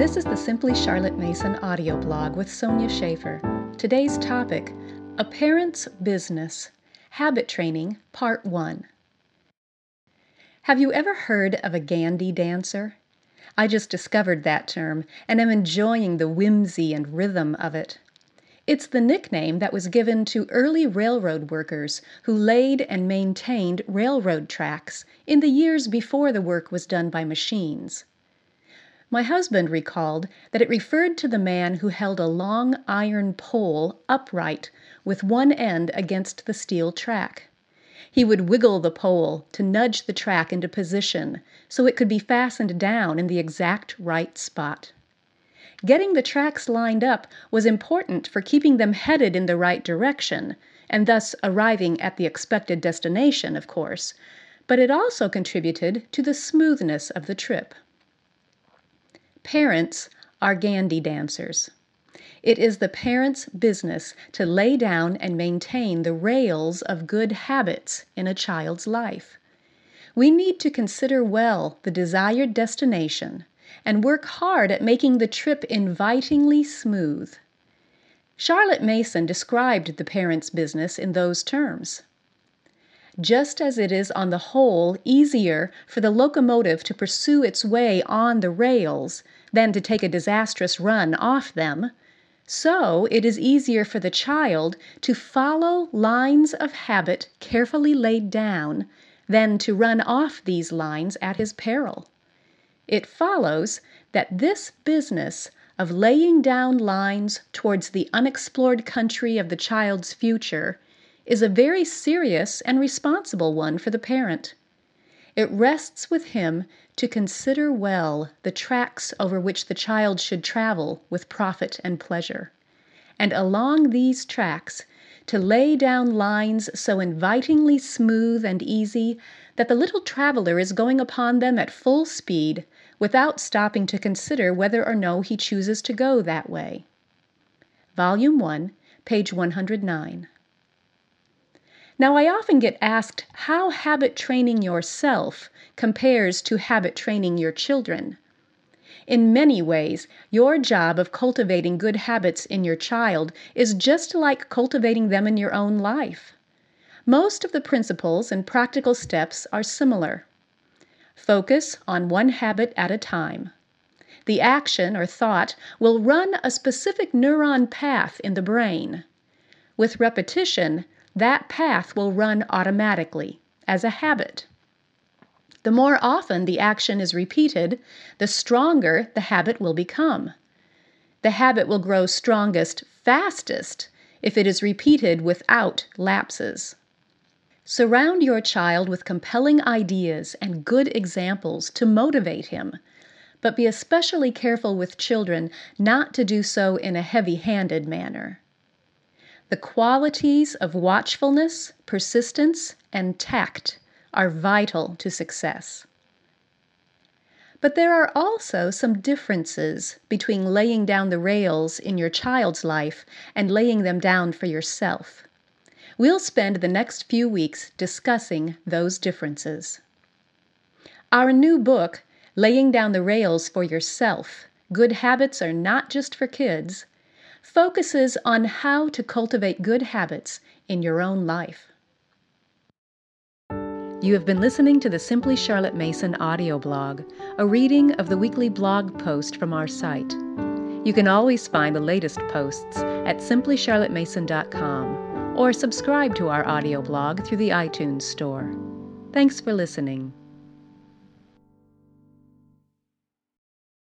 This is the Simply Charlotte Mason audio blog with Sonya Shafer. Today's topic A Parent's Business Habit Training, Part 1. Have you ever heard of a Gandy dancer? I just discovered that term and am enjoying the whimsy and rhythm of it. It's the nickname that was given to early railroad workers who laid and maintained railroad tracks in the years before the work was done by machines. My husband recalled that it referred to the man who held a long iron pole upright with one end against the steel track. He would wiggle the pole to nudge the track into position so it could be fastened down in the exact right spot. Getting the tracks lined up was important for keeping them headed in the right direction, and thus arriving at the expected destination, of course, but it also contributed to the smoothness of the trip. Parents are Gandy dancers. It is the parent's business to lay down and maintain the rails of good habits in a child's life. We need to consider well the desired destination and work hard at making the trip invitingly smooth. Charlotte Mason described the parent's business in those terms. Just as it is on the whole easier for the locomotive to pursue its way on the rails than to take a disastrous run off them, so it is easier for the child to follow lines of habit carefully laid down than to run off these lines at his peril. It follows that this business of laying down lines towards the unexplored country of the child's future is a very serious and responsible one for the parent. It rests with him to consider well the tracks over which the child should travel with profit and pleasure, and along these tracks to lay down lines so invitingly smooth and easy that the little traveler is going upon them at full speed without stopping to consider whether or no he chooses to go that way. Volume 1, page 109. Now, I often get asked how habit training yourself compares to habit training your children. In many ways, your job of cultivating good habits in your child is just like cultivating them in your own life. Most of the principles and practical steps are similar. Focus on one habit at a time. The action or thought will run a specific neuron path in the brain. With repetition, that path will run automatically, as a habit. The more often the action is repeated, the stronger the habit will become. The habit will grow strongest fastest if it is repeated without lapses. Surround your child with compelling ideas and good examples to motivate him, but be especially careful with children not to do so in a heavy handed manner. The qualities of watchfulness, persistence, and tact are vital to success. But there are also some differences between laying down the rails in your child's life and laying them down for yourself. We'll spend the next few weeks discussing those differences. Our new book, Laying Down the Rails for Yourself Good Habits Are Not Just for Kids, focuses on how to cultivate good habits in your own life. You have been listening to the Simply Charlotte Mason audio blog, a reading of the weekly blog post from our site. You can always find the latest posts at simplycharlottemason.com or subscribe to our audio blog through the iTunes Store. Thanks for listening.